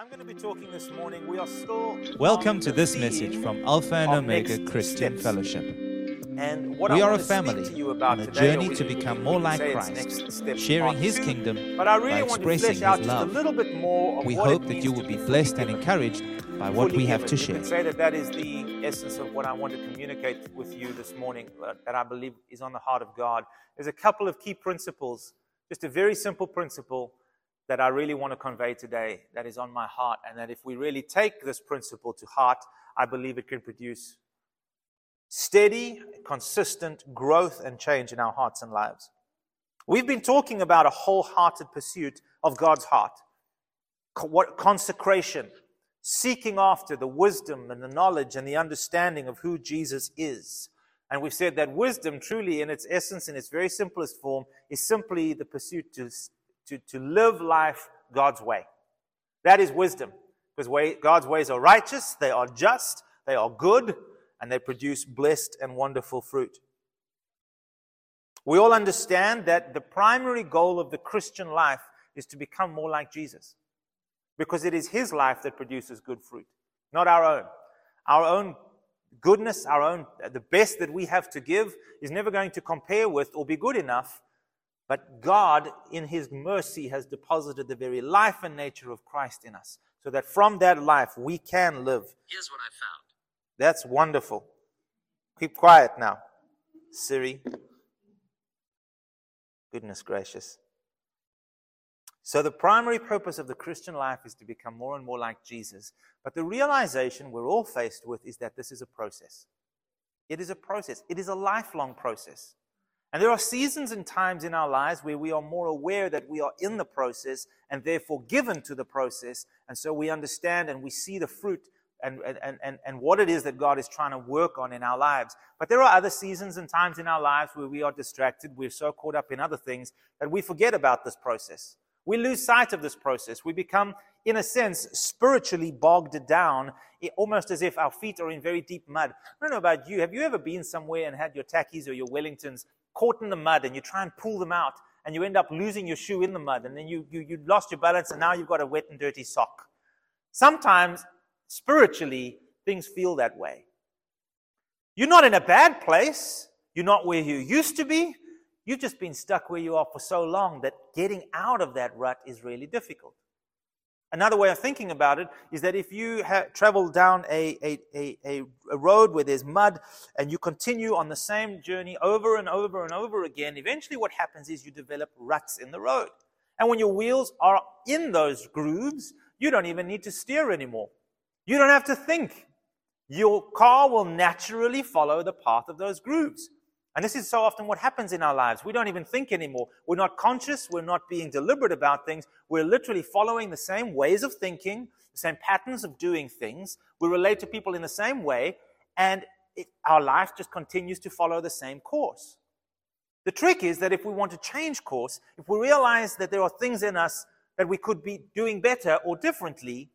I'm going to be talking this morning. We are still. Welcome to this message from Alpha and Omega Christian steps. Fellowship. And what We I are a family to you about on a today, journey to become more like Christ, sharing His kingdom But I really by want to flesh expressing out His a love. little bit more of We hope that you will be blessed and encouraged by what we have to You share. could say that that is the essence of what I want to communicate with you this morning, uh, that I believe is on the heart of God. There's a couple of key principles, just a very simple principle that I really want to convey today that is on my heart, and that if we really take this principle to heart, I believe it can produce steady, consistent growth and change in our hearts and lives. We've been talking about a wholehearted pursuit of God's heart, what consecration, seeking after the wisdom and the knowledge and the understanding of who Jesus is. And we've said that wisdom, truly, in its essence, in its very simplest form, is simply the pursuit to, to, to live life God's way. That is wisdom. Because way, God's ways are righteous, they are just, they are good, and they produce blessed and wonderful fruit. We all understand that the primary goal of the Christian life is to become more like Jesus. Because it is His life that produces good fruit, not our own. Our own goodness, our own, the best that we have to give is never going to compare with or be good enough. But God, in His mercy, has deposited the very life and nature of Christ in us, so that from that life we can live. Here's what I found. That's wonderful. Keep quiet now, Siri. Goodness gracious. So, the primary purpose of the Christian life is to become more and more like Jesus. But the realization we're all faced with is that this is a process. It is a process, it is a lifelong process. And there are seasons and times in our lives where we are more aware that we are in the process and therefore given to the process. And so we understand and we see the fruit and, and, and, and what it is that God is trying to work on in our lives. But there are other seasons and times in our lives where we are distracted. We're so caught up in other things that we forget about this process. We lose sight of this process. We become, in a sense, spiritually bogged down, almost as if our feet are in very deep mud. I don't know about you. Have you ever been somewhere and had your tackies or your Wellingtons caught in the mud and you try and pull them out and you end up losing your shoe in the mud and then you, you, you lost your balance and now you've got a wet and dirty sock? Sometimes, spiritually, things feel that way. You're not in a bad place. You're not where you used to be. You've just been stuck where you are for so long that getting out of that rut is really difficult. Another way of thinking about it is that if you ha- travel down a, a, a, a, a road where there's mud and you continue on the same journey over and over and over again, eventually what happens is you develop ruts in the road. And when your wheels are in those grooves, you don't even need to steer anymore. You don't have to think. Your car will naturally follow the path of those grooves. And this is so often what happens in our lives. We don't even think anymore. We're not conscious. We're not being deliberate about things. We're literally following the same ways of thinking, the same patterns of doing things. We relate to people in the same way, and it, our life just continues to follow the same course. The trick is that if we want to change course, if we realize that there are things in us that we could be doing better or differently,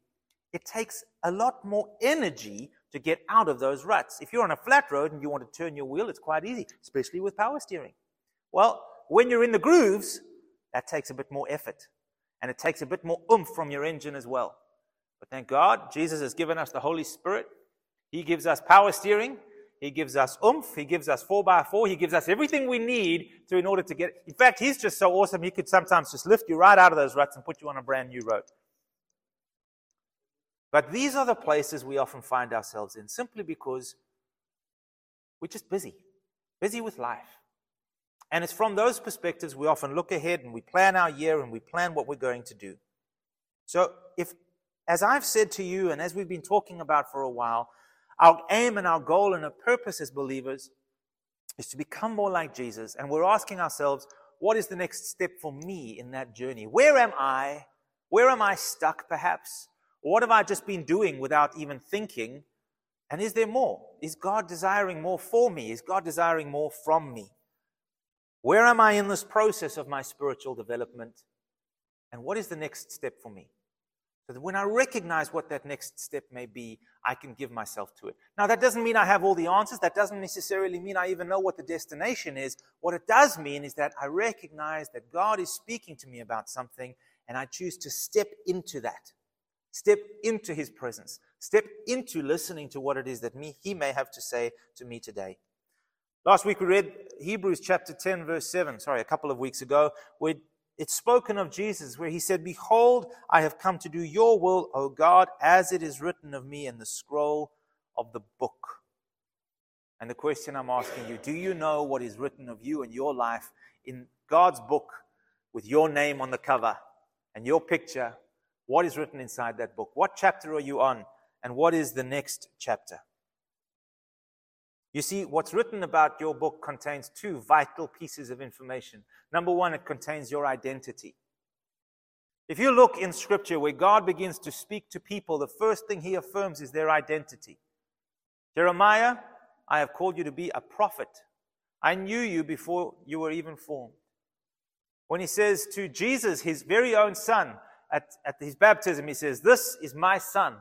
it takes a lot more energy to get out of those ruts. If you're on a flat road and you want to turn your wheel, it's quite easy, especially with power steering. Well, when you're in the grooves, that takes a bit more effort and it takes a bit more oomph from your engine as well. But thank God, Jesus has given us the Holy Spirit. He gives us power steering. He gives us oomph. He gives us four by four. He gives us everything we need to in order to get. In fact, he's just so awesome. He could sometimes just lift you right out of those ruts and put you on a brand new road. But these are the places we often find ourselves in simply because we're just busy, busy with life. And it's from those perspectives we often look ahead and we plan our year and we plan what we're going to do. So, if, as I've said to you and as we've been talking about for a while, our aim and our goal and our purpose as believers is to become more like Jesus. And we're asking ourselves, what is the next step for me in that journey? Where am I? Where am I stuck, perhaps? What have I just been doing without even thinking? And is there more? Is God desiring more for me? Is God desiring more from me? Where am I in this process of my spiritual development? And what is the next step for me? So that when I recognize what that next step may be, I can give myself to it. Now, that doesn't mean I have all the answers. That doesn't necessarily mean I even know what the destination is. What it does mean is that I recognize that God is speaking to me about something and I choose to step into that. Step into his presence. Step into listening to what it is that me, he may have to say to me today. Last week we read Hebrews chapter 10, verse 7, sorry, a couple of weeks ago, where it's spoken of Jesus, where he said, Behold, I have come to do your will, O God, as it is written of me in the scroll of the book. And the question I'm asking you do you know what is written of you and your life in God's book with your name on the cover and your picture? What is written inside that book? What chapter are you on? And what is the next chapter? You see, what's written about your book contains two vital pieces of information. Number one, it contains your identity. If you look in Scripture where God begins to speak to people, the first thing He affirms is their identity. Jeremiah, I have called you to be a prophet. I knew you before you were even formed. When He says to Jesus, His very own Son, at, at His baptism, He says, This is my Son,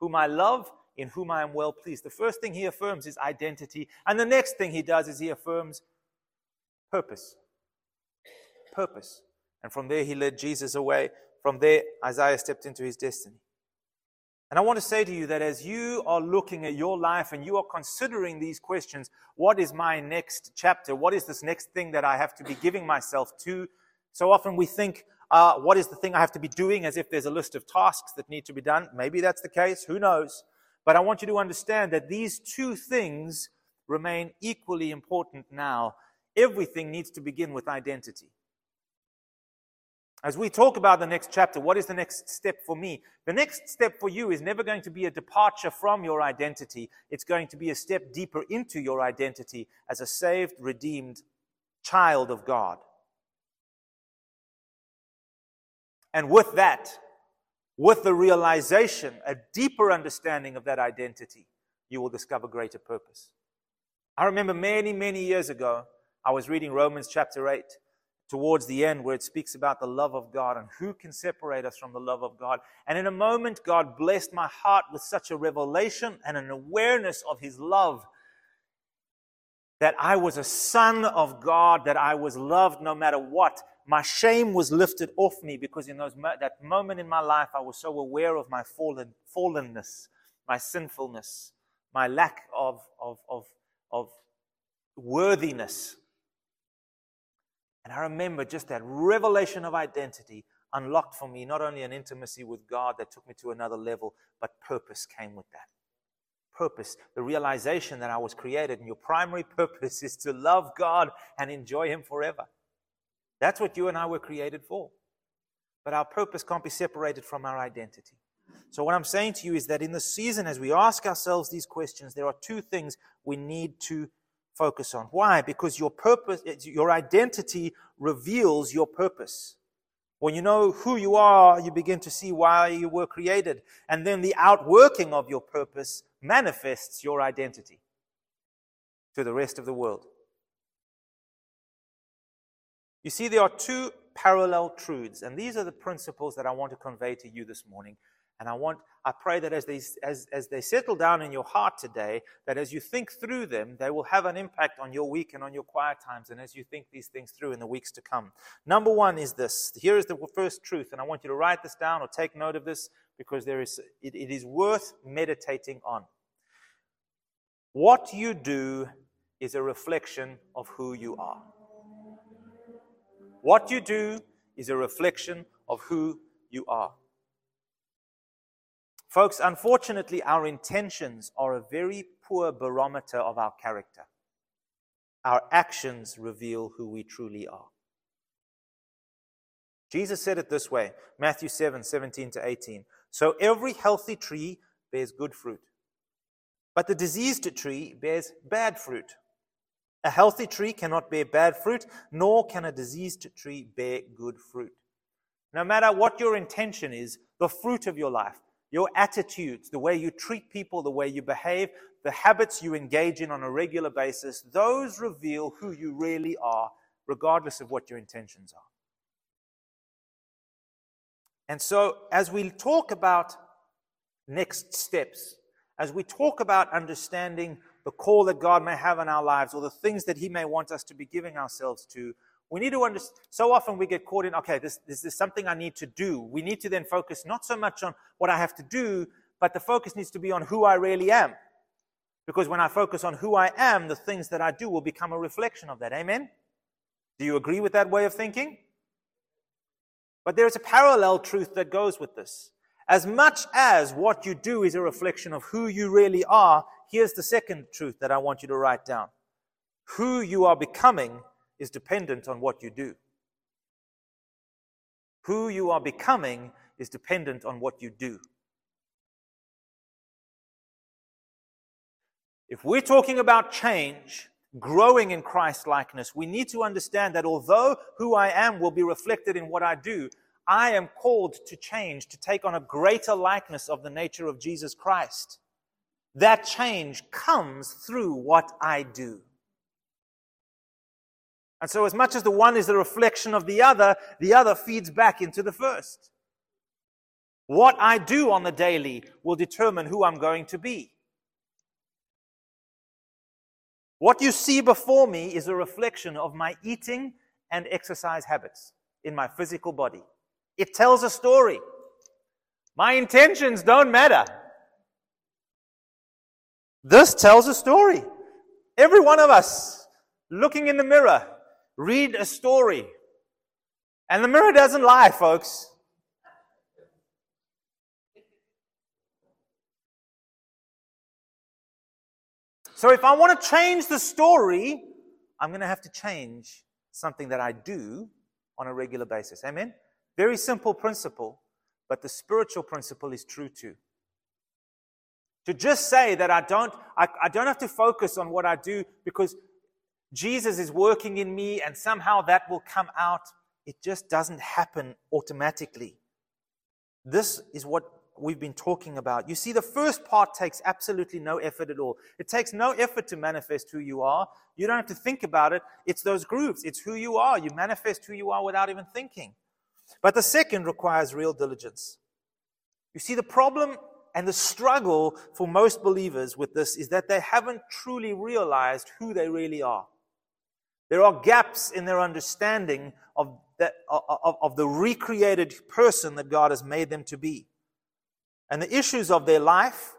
whom I love in whom I am well pleased. The first thing he affirms is identity. And the next thing he does is he affirms purpose. Purpose. And from there, he led Jesus away. From there, Isaiah stepped into his destiny. And I want to say to you that as you are looking at your life and you are considering these questions, what is my next chapter? What is this next thing that I have to be giving myself to? So often we think, uh, what is the thing I have to be doing as if there's a list of tasks that need to be done? Maybe that's the case. Who knows? But I want you to understand that these two things remain equally important now. Everything needs to begin with identity. As we talk about the next chapter, what is the next step for me? The next step for you is never going to be a departure from your identity. It's going to be a step deeper into your identity as a saved, redeemed child of God. And with that, with the realization, a deeper understanding of that identity, you will discover greater purpose. I remember many, many years ago, I was reading Romans chapter 8 towards the end where it speaks about the love of God and who can separate us from the love of God. And in a moment, God blessed my heart with such a revelation and an awareness of His love that I was a son of God, that I was loved no matter what my shame was lifted off me because in those that moment in my life I was so aware of my fallen fallenness, my sinfulness, my lack of of of, of worthiness. And I remember just that revelation of identity unlocked for me not only an intimacy with God that took me to another level, but purpose came with that. Purpose, the realization that I was created, and your primary purpose is to love God and enjoy Him forever. That's what you and I were created for. But our purpose can't be separated from our identity. So, what I'm saying to you is that in the season, as we ask ourselves these questions, there are two things we need to focus on. Why? Because your purpose, your identity reveals your purpose. When you know who you are, you begin to see why you were created. And then the outworking of your purpose manifests your identity to the rest of the world. You see, there are two parallel truths, and these are the principles that I want to convey to you this morning. And I want, I pray that as they, as, as they settle down in your heart today, that as you think through them, they will have an impact on your week and on your quiet times, and as you think these things through in the weeks to come. Number one is this. Here is the first truth, and I want you to write this down or take note of this because there is, it, it is worth meditating on. What you do is a reflection of who you are. What you do is a reflection of who you are. Folks, unfortunately, our intentions are a very poor barometer of our character. Our actions reveal who we truly are. Jesus said it this way Matthew 7 17 to 18. So every healthy tree bears good fruit, but the diseased tree bears bad fruit. A healthy tree cannot bear bad fruit, nor can a diseased tree bear good fruit. No matter what your intention is, the fruit of your life, your attitudes, the way you treat people, the way you behave, the habits you engage in on a regular basis, those reveal who you really are, regardless of what your intentions are. And so, as we talk about next steps, as we talk about understanding the call that God may have in our lives or the things that He may want us to be giving ourselves to, We need to understand. So often we get caught in, okay, this, this is something I need to do. We need to then focus not so much on what I have to do, but the focus needs to be on who I really am. Because when I focus on who I am, the things that I do will become a reflection of that. Amen? Do you agree with that way of thinking? But there is a parallel truth that goes with this. As much as what you do is a reflection of who you really are, here's the second truth that I want you to write down. Who you are becoming is dependent on what you do. Who you are becoming is dependent on what you do. If we're talking about change, growing in Christ likeness, we need to understand that although who I am will be reflected in what I do, I am called to change, to take on a greater likeness of the nature of Jesus Christ. That change comes through what I do. And so, as much as the one is the reflection of the other, the other feeds back into the first. What I do on the daily will determine who I'm going to be. What you see before me is a reflection of my eating and exercise habits in my physical body. It tells a story. My intentions don't matter. This tells a story. Every one of us looking in the mirror, read a story. And the mirror doesn't lie, folks. So if I want to change the story, I'm going to have to change something that I do on a regular basis. Amen? Very simple principle, but the spiritual principle is true too. To just say that I don't, I, I don't have to focus on what I do because Jesus is working in me and somehow that will come out, it just doesn't happen automatically. This is what we've been talking about. You see, the first part takes absolutely no effort at all. It takes no effort to manifest who you are. You don't have to think about it. It's those groups. It's who you are. You manifest who you are without even thinking. But the second requires real diligence. You see, the problem and the struggle for most believers with this is that they haven't truly realized who they really are. There are gaps in their understanding of, the, of, of the recreated person that God has made them to be. And the issues of their life,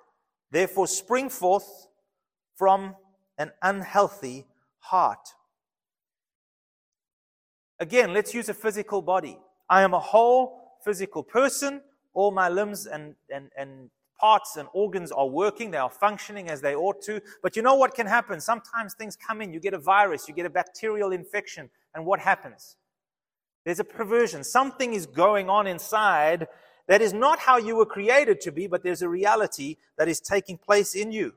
therefore, spring forth from an unhealthy heart. Again, let's use a physical body. I am a whole physical person. All my limbs and, and, and parts and organs are working. They are functioning as they ought to. But you know what can happen? Sometimes things come in. You get a virus, you get a bacterial infection. And what happens? There's a perversion. Something is going on inside that is not how you were created to be, but there's a reality that is taking place in you.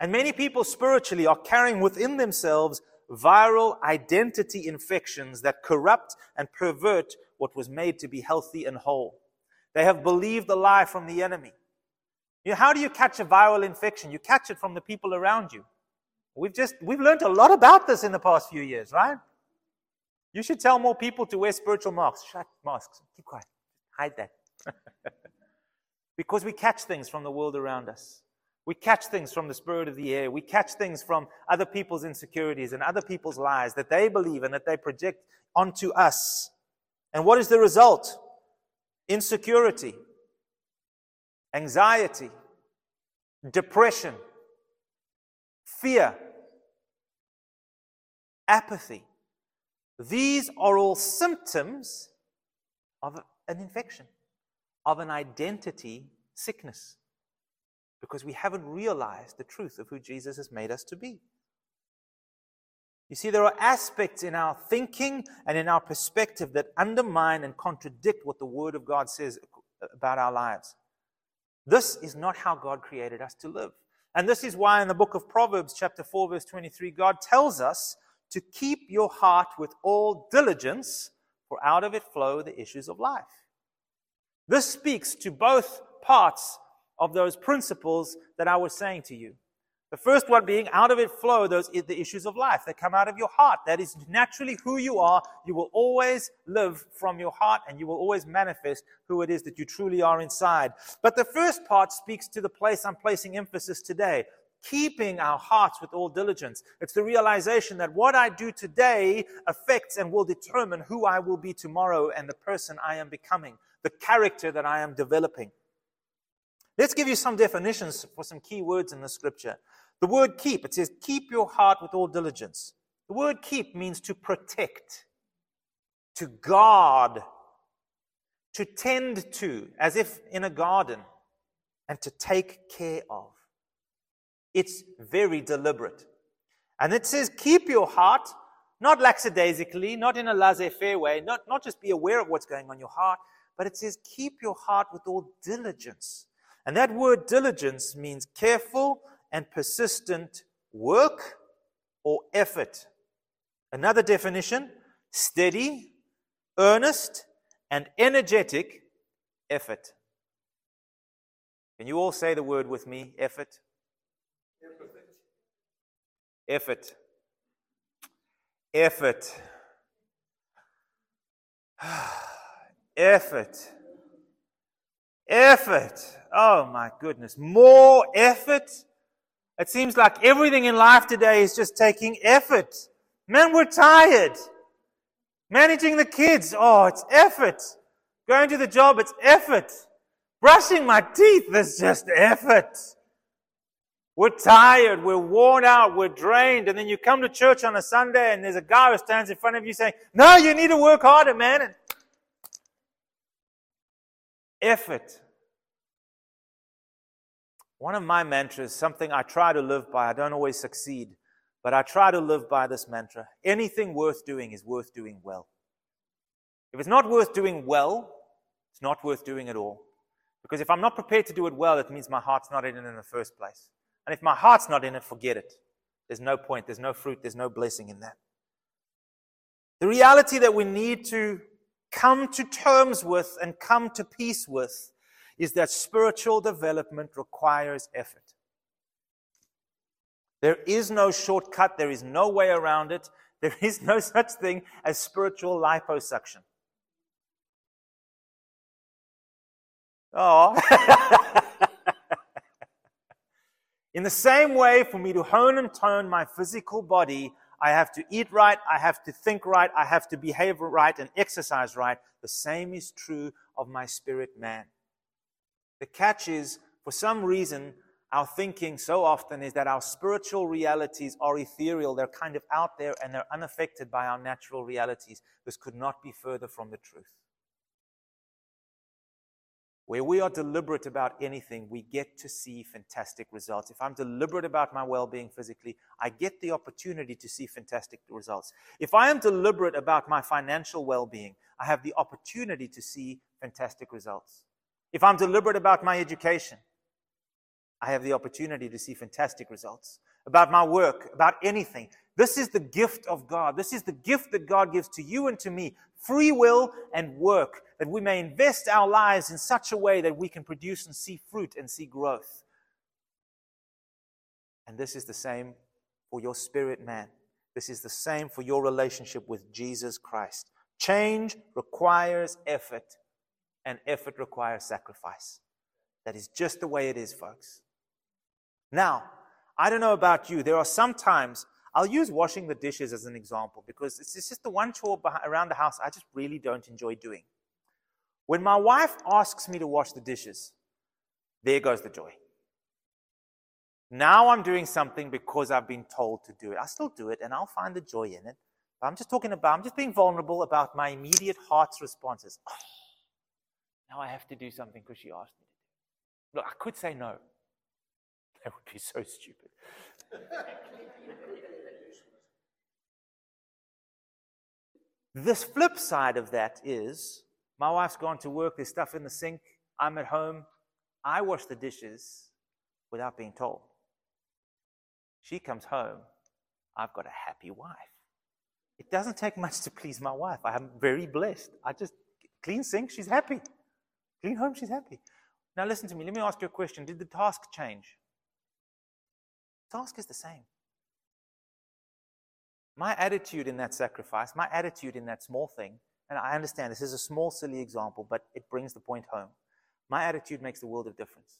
And many people spiritually are carrying within themselves viral identity infections that corrupt and pervert what was made to be healthy and whole. They have believed the lie from the enemy. You know, how do you catch a viral infection? You catch it from the people around you. We've just, we've learned a lot about this in the past few years, right? You should tell more people to wear spiritual masks. Shut masks. Keep quiet. Hide that. because we catch things from the world around us. We catch things from the spirit of the air. We catch things from other people's insecurities and other people's lies that they believe and that they project onto us. And what is the result? Insecurity, anxiety, depression, fear, apathy. These are all symptoms of an infection, of an identity sickness because we haven't realized the truth of who Jesus has made us to be. You see, there are aspects in our thinking and in our perspective that undermine and contradict what the Word of God says about our lives. This is not how God created us to live. And this is why in the book of Proverbs, chapter 4, verse 23, God tells us to keep your heart with all diligence, for out of it flow the issues of life. This speaks to both parts of those principles that I was saying to you. The first one being out of it flow those the issues of life that come out of your heart. That is naturally who you are. You will always live from your heart and you will always manifest who it is that you truly are inside. But the first part speaks to the place I'm placing emphasis today. keeping our hearts with all diligence. It's the realization that what I do today affects and will determine who I will be tomorrow and the person I am becoming, the character that I am developing. Let's give you some definitions for some key words in the scripture. The word keep, it says, keep your heart with all diligence. The word keep means to protect, to guard, to tend to, as if in a garden, and to take care of. It's very deliberate. And it says, keep your heart, not lackadaisically, not in a laissez faire way, not, not just be aware of what's going on in your heart, but it says, keep your heart with all diligence. And that word diligence means careful and persistent work or effort. Another definition steady, earnest, and energetic effort. Can you all say the word with me? Effort. Effort. Effort. Effort. Effort. Oh my goodness. More effort. It seems like everything in life today is just taking effort. Man, we're tired. Managing the kids. Oh, it's effort. Going to the job, it's effort. Brushing my teeth is just effort. We're tired, we're worn out, we're drained, and then you come to church on a Sunday and there's a guy who stands in front of you saying, No, you need to work harder, man. And effort. One of my mantras, something I try to live by, I don't always succeed, but I try to live by this mantra. Anything worth doing is worth doing well. If it's not worth doing well, it's not worth doing at all. Because if I'm not prepared to do it well, it means my heart's not in it in the first place. And if my heart's not in it, forget it. There's no point, there's no fruit, there's no blessing in that. The reality that we need to come to terms with and come to peace with is that spiritual development requires effort. There is no shortcut, there is no way around it. There is no such thing as spiritual liposuction. Oh. In the same way, for me to hone and tone my physical body, I have to eat right, I have to think right, I have to behave right and exercise right. The same is true of my spirit man. The catch is, for some reason, our thinking so often is that our spiritual realities are ethereal. They're kind of out there and they're unaffected by our natural realities. This could not be further from the truth. Where we are deliberate about anything, we get to see fantastic results. If I'm deliberate about my well being physically, I get the opportunity to see fantastic results. If I am deliberate about my financial well being, I have the opportunity to see fantastic results. If I'm deliberate about my education, I have the opportunity to see fantastic results. About my work, about anything. This is the gift of God. This is the gift that God gives to you and to me free will and work, that we may invest our lives in such a way that we can produce and see fruit and see growth. And this is the same for your spirit man. This is the same for your relationship with Jesus Christ. Change requires effort, and effort requires sacrifice. That is just the way it is, folks. Now, I don't know about you. There are some times I'll use washing the dishes as an example because it's just the one chore around the house I just really don't enjoy doing. When my wife asks me to wash the dishes, there goes the joy. Now I'm doing something because I've been told to do it. I still do it and I'll find the joy in it. But I'm just talking about, I'm just being vulnerable about my immediate heart's responses. Oh, now I have to do something because she asked me to do Look, I could say no. That would be so stupid. This flip side of that is my wife's gone to work, there's stuff in the sink, I'm at home, I wash the dishes without being told. She comes home, I've got a happy wife. It doesn't take much to please my wife. I am very blessed. I just clean sink, she's happy. Clean home, she's happy. Now listen to me, let me ask you a question. Did the task change? The task is the same. My attitude in that sacrifice, my attitude in that small thing, and I understand this is a small, silly example, but it brings the point home. My attitude makes the world of difference.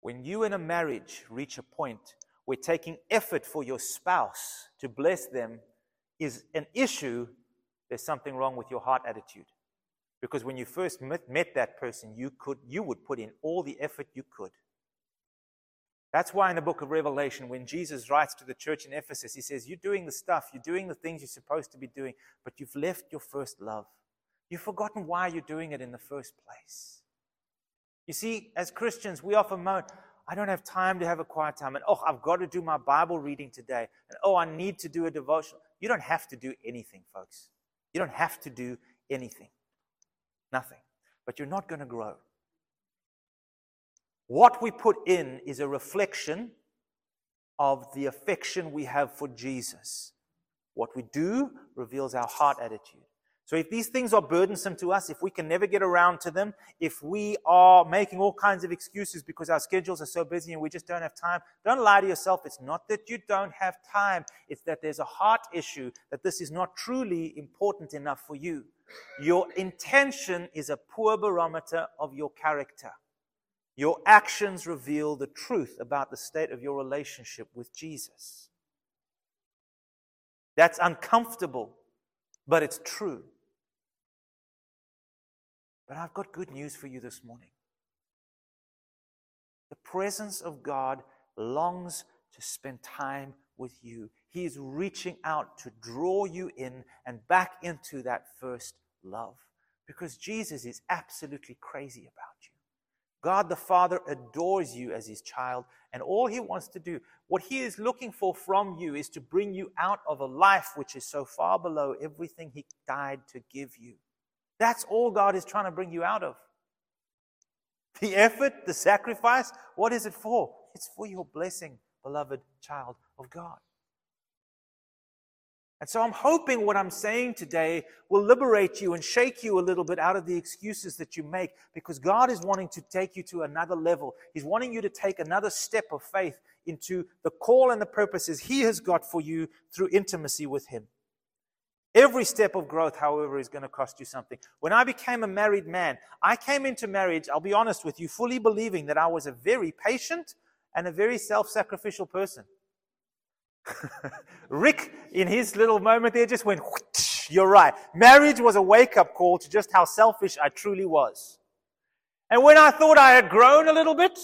When you in a marriage reach a point where taking effort for your spouse to bless them is an issue, there's something wrong with your heart attitude. Because when you first met, met that person, you, could, you would put in all the effort you could. That's why in the book of Revelation, when Jesus writes to the church in Ephesus, he says, You're doing the stuff, you're doing the things you're supposed to be doing, but you've left your first love. You've forgotten why you're doing it in the first place. You see, as Christians, we often moan, I don't have time to have a quiet time. And oh, I've got to do my Bible reading today. And oh, I need to do a devotion. You don't have to do anything, folks. You don't have to do anything. Nothing. But you're not going to grow. What we put in is a reflection of the affection we have for Jesus. What we do reveals our heart attitude. So if these things are burdensome to us, if we can never get around to them, if we are making all kinds of excuses because our schedules are so busy and we just don't have time, don't lie to yourself. It's not that you don't have time. It's that there's a heart issue, that this is not truly important enough for you. Your intention is a poor barometer of your character. Your actions reveal the truth about the state of your relationship with Jesus. That's uncomfortable, but it's true. But I've got good news for you this morning. The presence of God longs to spend time with you. He is reaching out to draw you in and back into that first love because Jesus is absolutely crazy about you. God the Father adores you as his child, and all he wants to do, what he is looking for from you, is to bring you out of a life which is so far below everything he died to give you. That's all God is trying to bring you out of. The effort, the sacrifice, what is it for? It's for your blessing, beloved child of God. And so I'm hoping what I'm saying today will liberate you and shake you a little bit out of the excuses that you make because God is wanting to take you to another level. He's wanting you to take another step of faith into the call and the purposes He has got for you through intimacy with Him. Every step of growth, however, is going to cost you something. When I became a married man, I came into marriage, I'll be honest with you, fully believing that I was a very patient and a very self sacrificial person. Rick, in his little moment there, just went, You're right. Marriage was a wake up call to just how selfish I truly was. And when I thought I had grown a little bit,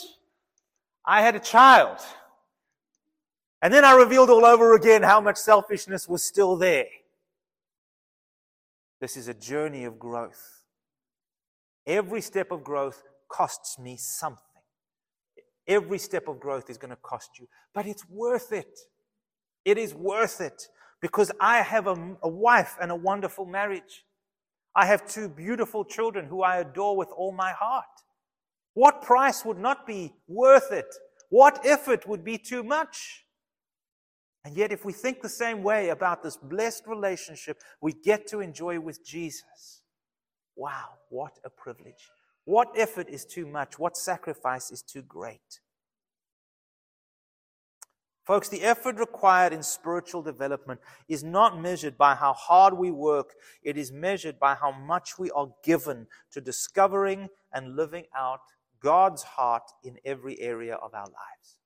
I had a child. And then I revealed all over again how much selfishness was still there. This is a journey of growth. Every step of growth costs me something. Every step of growth is going to cost you, but it's worth it. It is worth it because I have a, a, wife and a wonderful marriage. I have two beautiful children who I adore with all my heart. What price would not be worth it? What effort would be too much? And yet, if we think the same way about this blessed relationship we get to enjoy with Jesus, wow, what a privilege. What effort is too much? What sacrifice is too great? Folks, the effort required in spiritual development is not measured by how hard we work, it is measured by how much we are given to discovering and living out God's heart in every area of our lives.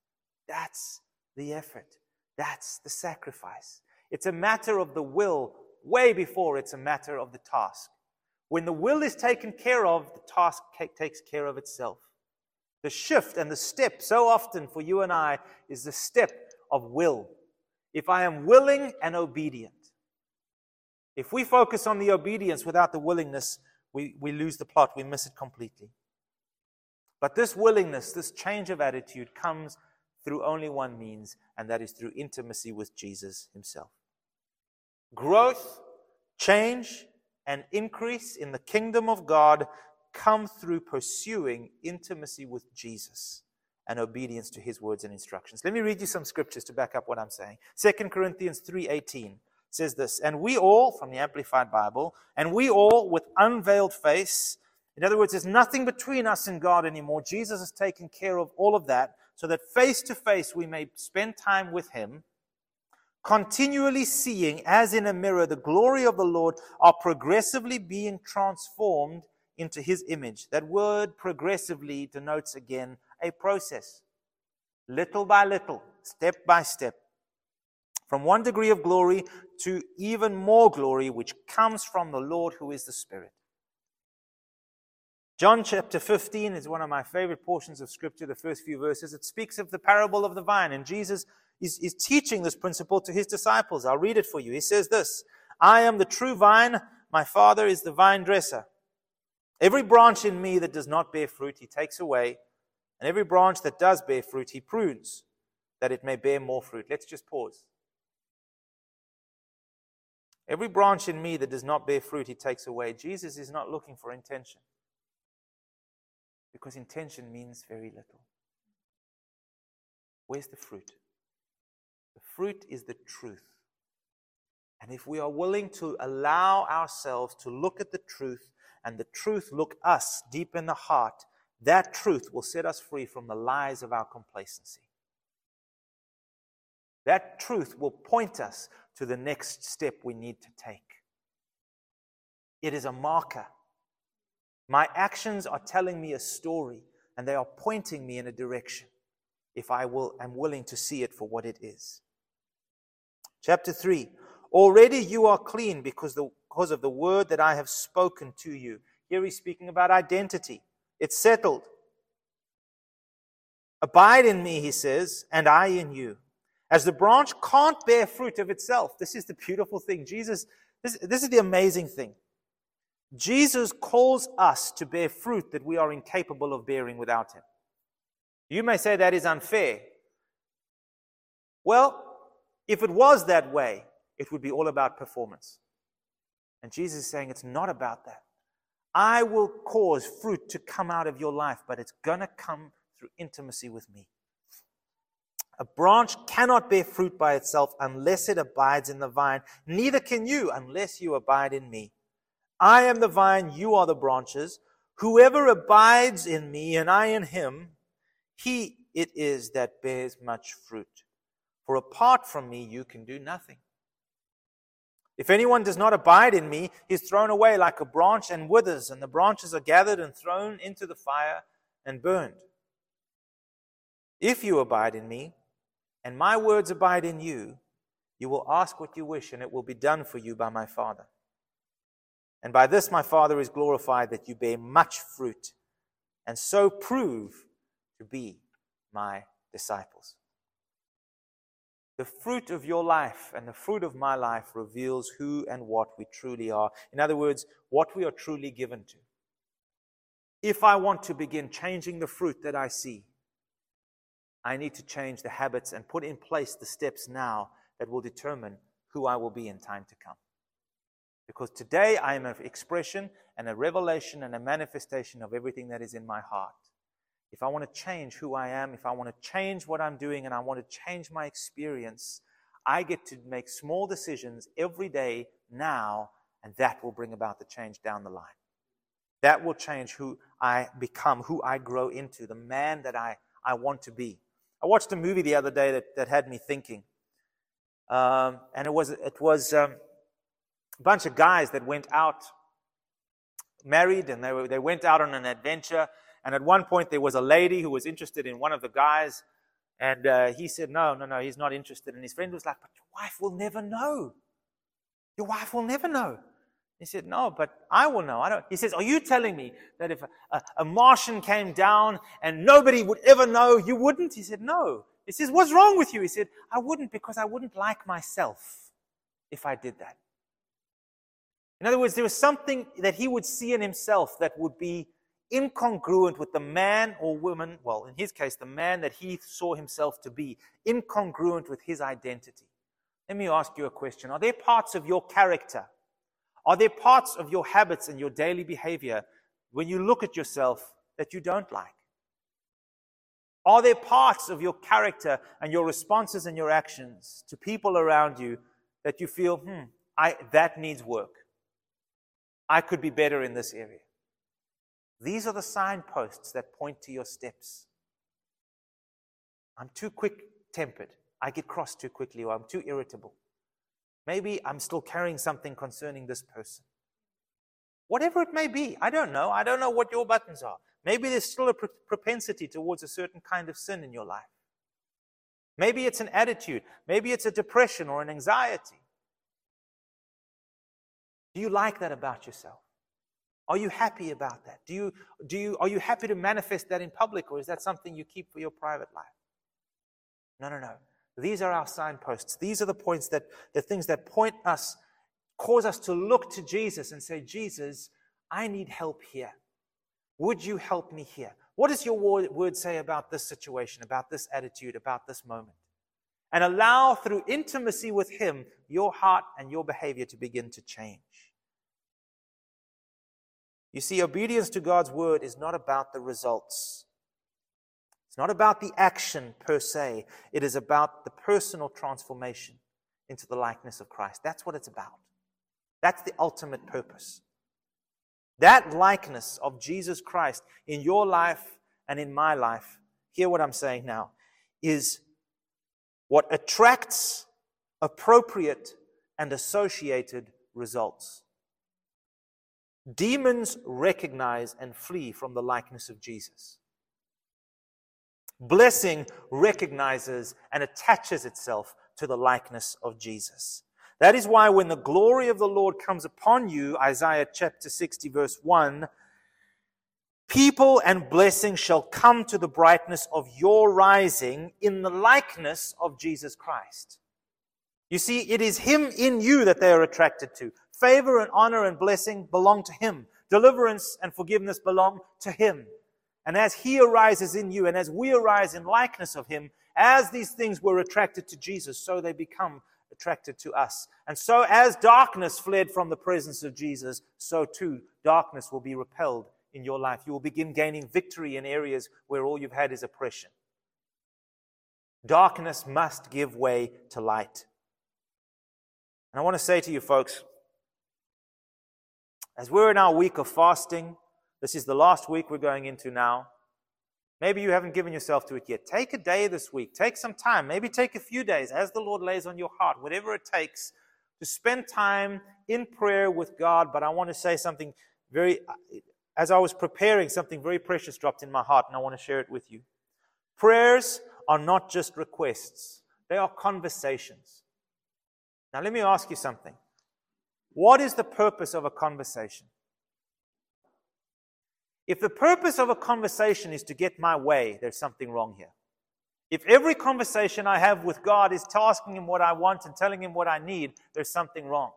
That's the effort. That's the sacrifice. It's a matter of the will way before it's a matter of the task. When the will is taken care of, the task takes care of itself. The shift and the step, so often for you and I, is the step of will. If I am willing and obedient. If we focus on the obedience without the willingness, we, we lose the plot, we miss it completely. But this willingness, this change of attitude comes through only one means, and that is through intimacy with Jesus himself. Growth, change, and increase in the kingdom of God come through pursuing intimacy with Jesus and obedience to his words and instructions. Let me read you some scriptures to back up what I'm saying. 2 Corinthians 3:18 says this, "And we all from the amplified Bible, and we all with unveiled face, in other words, there's nothing between us and God anymore. Jesus has taken care of all of that so that face to face we may spend time with him." Continually seeing as in a mirror the glory of the Lord are progressively being transformed into his image. That word progressively denotes again a process, little by little, step by step, from one degree of glory to even more glory, which comes from the Lord who is the Spirit. John chapter 15 is one of my favorite portions of Scripture, the first few verses. It speaks of the parable of the vine, and Jesus is, is teaching this principle to his disciples. I'll read it for you. He says this I am the true vine, my Father is the vine dresser. Every branch in me that does not bear fruit, he takes away, and every branch that does bear fruit, he prunes, that it may bear more fruit. Let's just pause. Every branch in me that does not bear fruit, he takes away. Jesus is not looking for intention because intention means very little. Where's the fruit? The fruit is the truth. And if we are willing to allow ourselves to look at the truth and the truth look us deep in the heart, that truth will set us free from the lies of our complacency. That truth will point us to the next step we need to take. It is a marker. My actions are telling me a story and they are pointing me in a direction if I will, am willing to see it for what it is. Chapter 3 Already you are clean because, the, because of the word that I have spoken to you. Here he's speaking about identity. It's settled. Abide in me, he says, and I in you. As the branch can't bear fruit of itself. This is the beautiful thing. Jesus, this, this is the amazing thing. Jesus calls us to bear fruit that we are incapable of bearing without him. You may say that is unfair. Well, if it was that way, it would be all about performance. And Jesus is saying it's not about that. I will cause fruit to come out of your life, but it's going to come through intimacy with me. A branch cannot bear fruit by itself unless it abides in the vine. Neither can you unless you abide in me. I am the vine, you are the branches. Whoever abides in me and I in him, he it is that bears much fruit. For apart from me, you can do nothing. If anyone does not abide in me, he is thrown away like a branch and withers, and the branches are gathered and thrown into the fire and burned. If you abide in me, and my words abide in you, you will ask what you wish, and it will be done for you by my Father. And by this my Father is glorified that you bear much fruit, and so prove to be my disciples. The fruit of your life and the fruit of my life reveals who and what we truly are. In other words, what we are truly given to. If I want to begin changing the fruit that I see, I need to change the habits and put in place the steps now that will determine who I will be in time to come. Because today I am an expression and a revelation and a manifestation of everything that is in my heart. If I want to change who I am, if I want to change what I'm doing, and I want to change my experience, I get to make small decisions every day now, and that will bring about the change down the line. That will change who I become, who I grow into, the man that I, I want to be. I watched a movie the other day that, that had me thinking. Um, and it was, it was um, a bunch of guys that went out married and they, were, they went out on an adventure. And at one point, there was a lady who was interested in one of the guys. And uh, he said, No, no, no, he's not interested. And his friend was like, But your wife will never know. Your wife will never know. He said, No, but I will know. I don't. He says, Are you telling me that if a, a, a, Martian came down and nobody would ever know, you wouldn't? He said, No. He says, What's wrong with you? He said, I wouldn't because I wouldn't like myself if I did that. In other words, there was something that he would see in himself that would be incongruent with the man or woman, well, in his case, the man that he saw himself to be, incongruent with his identity. Let me ask you a question. Are there parts of your character are there parts of your habits and your daily behavior when you look at yourself that you don't like? Are there parts of your character and your responses and your actions to people around you that you feel, hmm, I, that needs work? I could be better in this area. These are the signposts that point to your steps. I'm too quick tempered. I get cross too quickly, or I'm too irritable. Maybe I'm still carrying something concerning this person. Whatever it may be. I don't know. I don't know what your buttons are. Maybe there's still a propensity towards a certain kind of sin in your life. Maybe it's an attitude. Maybe it's a depression or an anxiety. Do you like that about yourself? Are you happy about that? Do you, do you, are you happy to manifest that in public or is that something you keep for your private life? No, no, no. These are our signposts. These are the points that, the things that point us, cause us to look to Jesus and say, Jesus, I need help here. Would you help me here? What does your word say about this situation, about this attitude, about this moment? And allow through intimacy with Him your heart and your behavior to begin to change. You see, obedience to God's word is not about the results. It's not about the action per se. It is about the personal transformation into the likeness of Christ. That's what it's about. That's the ultimate purpose. That likeness of Jesus Christ in your life and in my life, hear what I'm saying now, is what attracts appropriate and associated results. Demons recognize and flee from the likeness of Jesus. Blessing recognizes and attaches itself to the likeness of Jesus. That is why when the glory of the Lord comes upon you, Isaiah chapter 60, verse 1, people and blessing shall come to the brightness of your rising in the likeness of Jesus Christ. You see, it is Him in you that they are attracted to. Favor and honor and blessing belong to Him. Deliverance and forgiveness belong to Him. And as He arises in you and as we arise in likeness of Him, as these things were attracted to Jesus, so they become attracted to us. And so as darkness fled from the presence of Jesus, so too darkness will be repelled in your life. You will begin gaining victory in areas where all you've had is oppression. Darkness must give way to light. And I want to say to you folks, as we're in our week of fasting, this is the last week we're going into now. Maybe you haven't given yourself to it yet. Take a day this week. Take some time. Maybe take a few days as the Lord lays on your heart, whatever it takes to spend time in prayer with God. But I want to say something very, as I was preparing, something very precious dropped in my heart, and I want to share it with you. Prayers are not just requests, they are conversations. Now, let me ask you something. What is the purpose of a conversation? If the purpose of a conversation is to get my way, there's something wrong here. If every conversation I have with God is asking Him what I want and telling Him what I need, there's something wrong.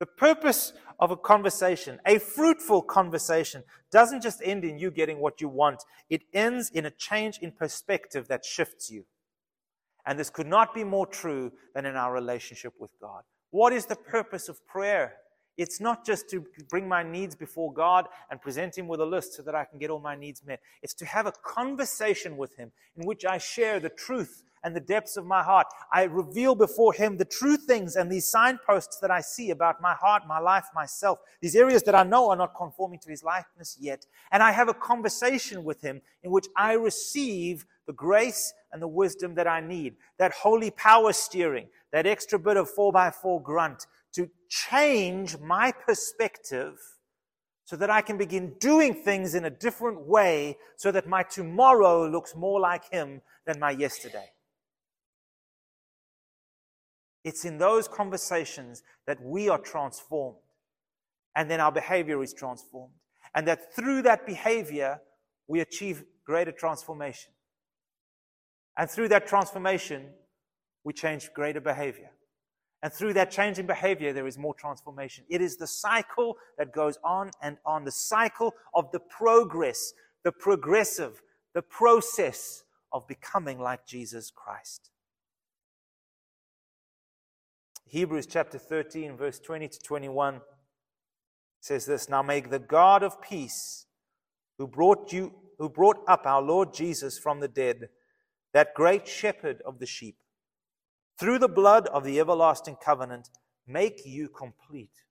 The purpose of a conversation, a fruitful conversation, doesn't just end in you getting what you want. It ends in a change in perspective that shifts you. And this could not be more true than in our relationship with God. What is the purpose of prayer? It's not just to bring my needs before God and present Him with a list so that I can get all my needs met. It's to have a conversation with Him in which I share the truth and the depths of my heart. I reveal before Him the true things and these signposts that I see about my heart, my life, myself, these areas that I know are not conforming to His likeness yet. And I have a conversation with Him in which I receive the grace and the wisdom that I need, that holy power steering, that extra bit of 4x4 grunt to change my perspective so that I can begin doing things in a different way so that my tomorrow looks more like Him than my yesterday. It's in those conversations that we are transformed and then our behavior is transformed. And that through that behavior, we achieve greater transformation. And through that transformation, we change greater behavior. And through that change in behavior, there is more transformation. It is the cycle that goes on and on, the cycle of the progress, the progressive, the process of becoming like Jesus Christ. Hebrews chapter 13, verse 20 to 21 says this Now make the God of peace, who brought you, who brought up our Lord Jesus from the dead, that great shepherd of the sheep, through the blood of the everlasting covenant, make you complete.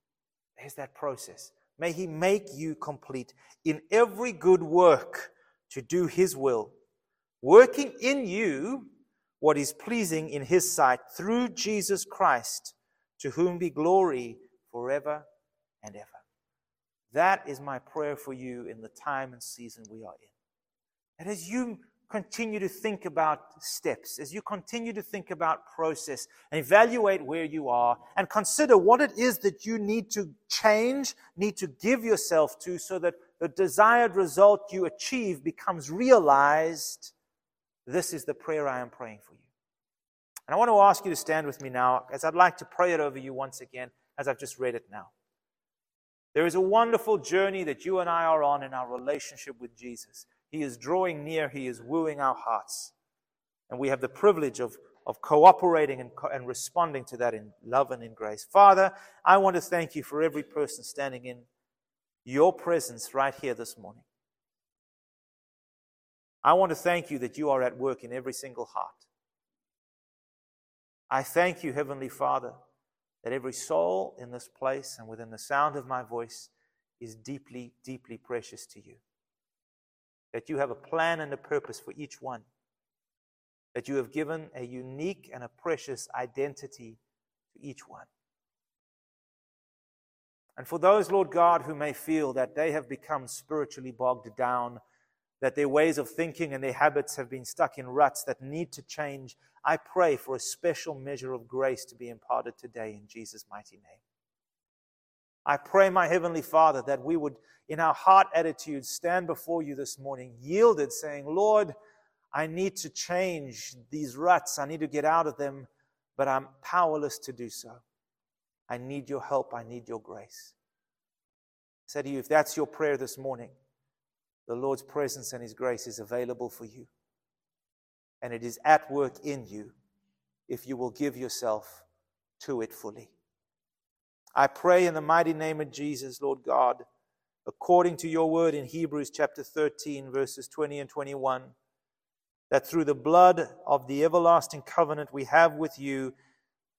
There's that process. May He make you complete in every good work to do His will, working in you what is pleasing in His sight through Jesus Christ, to whom be glory forever and ever. That is my prayer for you in the time and season we are in. And as you continue to think about steps, as you continue to think about process and evaluate where you are and consider what it is that you need to change, need to give yourself to so that the desired result you achieve becomes realized, this is the prayer I am praying for you. And I want to ask you to stand with me now as I'd like to pray it over you once again as I've just read it now. There is a wonderful journey that you and I are on in our relationship with Jesus. He is drawing near, He is wooing our hearts. And we have the privilege of, of cooperating and, and responding to that in love and in grace. Father, I want to thank you for every person standing in your presence right here this morning. I want to thank you that you are at work in every single heart. I thank you, Heavenly Father, that every soul in this place and within the sound of my voice is deeply, deeply precious to you. That you have a plan and a purpose for each one. That you have given a unique and a precious identity to each one. And for those, Lord God, who may feel that they have become spiritually bogged down, that their ways of thinking and their habits have been stuck in ruts that need to change, I pray for a special measure of grace to be imparted today in Jesus' mighty name. I pray, my Heavenly Father, that we would, in our heart attitude, stand before you this morning, yielded, saying, Lord, I need to change these ruts. I need to get out of them, but I'm powerless to do so. I need your help. I need your grace. I say to you, if that's your prayer this morning, the Lord's presence and His grace is available for you. And it is at work in you if you will give yourself to it fully. I pray in the mighty name of Jesus, Lord God, according to your word in Hebrews chapter 13, verses 20 and 21, that through the blood of the everlasting covenant we have with you,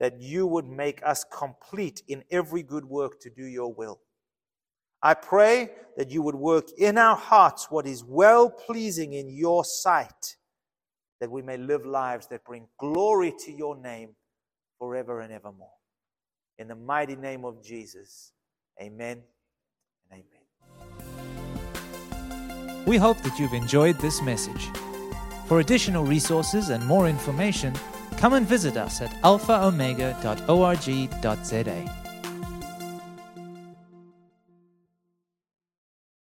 that you would make us complete in every good work to do your will. I pray that you would work in our hearts what is well pleasing in your sight, that we may live lives that bring glory to your name forever and evermore. In the mighty name of Jesus, amen and amen. We hope that you've enjoyed this message. For additional resources and more information, come and visit us at alphaomega.org.za.